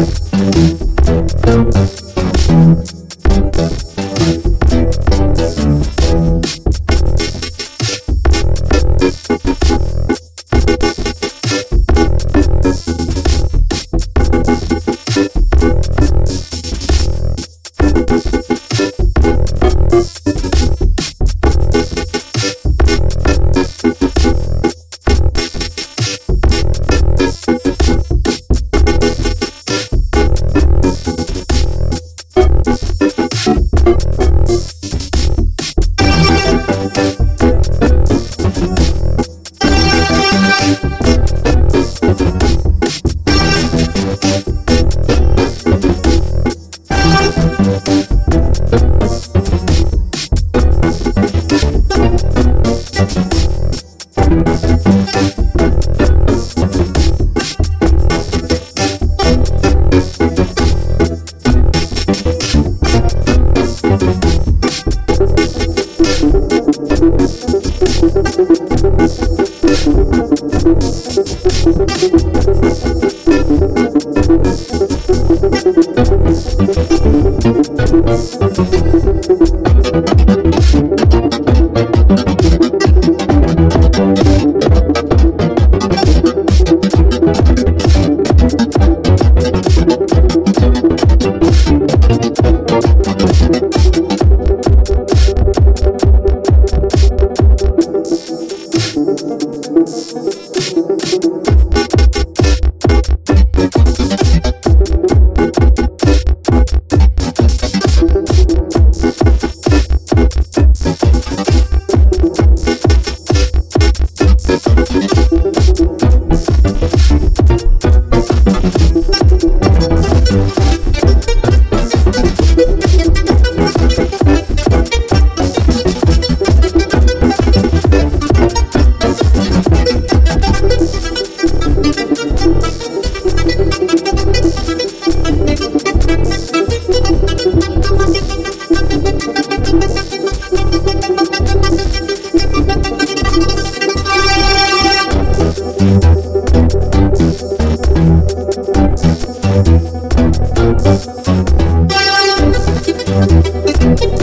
Thank Tip